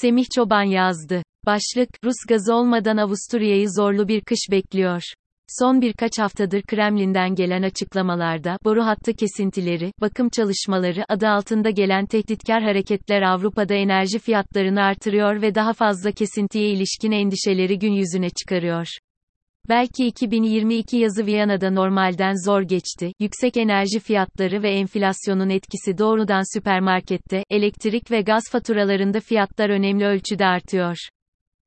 Semih Çoban yazdı. Başlık, Rus gazı olmadan Avusturya'yı zorlu bir kış bekliyor. Son birkaç haftadır Kremlin'den gelen açıklamalarda, boru hattı kesintileri, bakım çalışmaları adı altında gelen tehditkar hareketler Avrupa'da enerji fiyatlarını artırıyor ve daha fazla kesintiye ilişkin endişeleri gün yüzüne çıkarıyor. Belki 2022 yazı Viyana'da normalden zor geçti. Yüksek enerji fiyatları ve enflasyonun etkisi doğrudan süpermarkette, elektrik ve gaz faturalarında fiyatlar önemli ölçüde artıyor.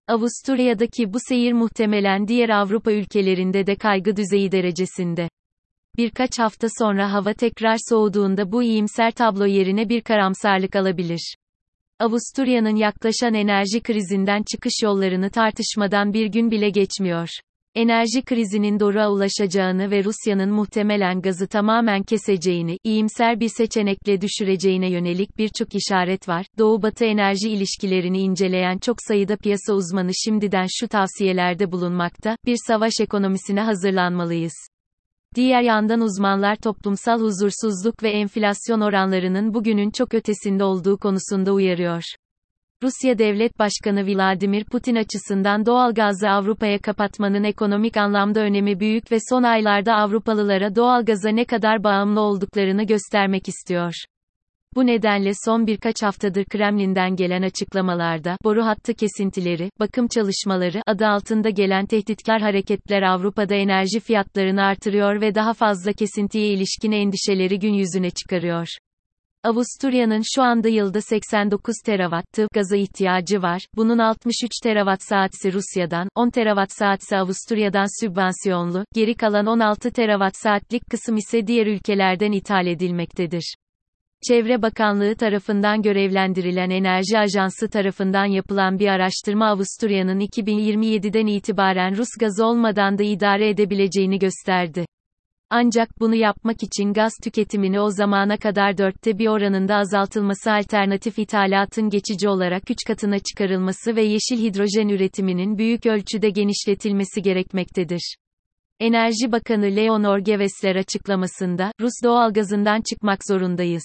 Avusturya'daki bu seyir muhtemelen diğer Avrupa ülkelerinde de kaygı düzeyi derecesinde. Birkaç hafta sonra hava tekrar soğuduğunda bu iyimser tablo yerine bir karamsarlık alabilir. Avusturya'nın yaklaşan enerji krizinden çıkış yollarını tartışmadan bir gün bile geçmiyor enerji krizinin doruğa ulaşacağını ve Rusya'nın muhtemelen gazı tamamen keseceğini, iyimser bir seçenekle düşüreceğine yönelik birçok işaret var. Doğu-Batı enerji ilişkilerini inceleyen çok sayıda piyasa uzmanı şimdiden şu tavsiyelerde bulunmakta, bir savaş ekonomisine hazırlanmalıyız. Diğer yandan uzmanlar toplumsal huzursuzluk ve enflasyon oranlarının bugünün çok ötesinde olduğu konusunda uyarıyor. Rusya Devlet Başkanı Vladimir Putin açısından doğalgazı Avrupa'ya kapatmanın ekonomik anlamda önemi büyük ve son aylarda Avrupalılara doğalgaza ne kadar bağımlı olduklarını göstermek istiyor. Bu nedenle son birkaç haftadır Kremlin'den gelen açıklamalarda, boru hattı kesintileri, bakım çalışmaları adı altında gelen tehditkar hareketler Avrupa'da enerji fiyatlarını artırıyor ve daha fazla kesintiye ilişkin endişeleri gün yüzüne çıkarıyor. Avusturya'nın şu anda yılda 89 terawatt gaza ihtiyacı var. Bunun 63 terawatt saatsi Rusya'dan, 10 terawatt saatsi Avusturya'dan sübvansiyonlu, geri kalan 16 terawatt saatlik kısım ise diğer ülkelerden ithal edilmektedir. Çevre Bakanlığı tarafından görevlendirilen Enerji Ajansı tarafından yapılan bir araştırma Avusturya'nın 2027'den itibaren Rus gazı olmadan da idare edebileceğini gösterdi. Ancak bunu yapmak için gaz tüketimini o zamana kadar dörtte bir oranında azaltılması alternatif ithalatın geçici olarak üç katına çıkarılması ve yeşil hidrojen üretiminin büyük ölçüde genişletilmesi gerekmektedir. Enerji Bakanı Leonor Gevesler açıklamasında, Rus doğalgazından çıkmak zorundayız.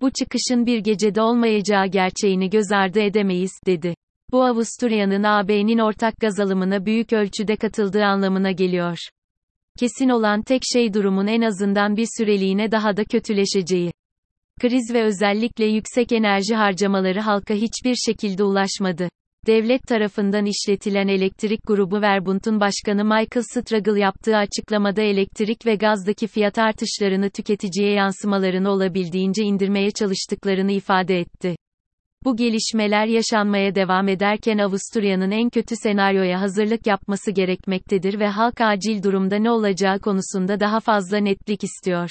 Bu çıkışın bir gecede olmayacağı gerçeğini göz ardı edemeyiz, dedi. Bu Avusturya'nın AB'nin ortak gaz alımına büyük ölçüde katıldığı anlamına geliyor. Kesin olan tek şey durumun en azından bir süreliğine daha da kötüleşeceği. Kriz ve özellikle yüksek enerji harcamaları halka hiçbir şekilde ulaşmadı. Devlet tarafından işletilen elektrik grubu Verbund'un başkanı Michael Struggle yaptığı açıklamada elektrik ve gazdaki fiyat artışlarını tüketiciye yansımalarını olabildiğince indirmeye çalıştıklarını ifade etti. Bu gelişmeler yaşanmaya devam ederken Avusturya'nın en kötü senaryoya hazırlık yapması gerekmektedir ve halk acil durumda ne olacağı konusunda daha fazla netlik istiyor.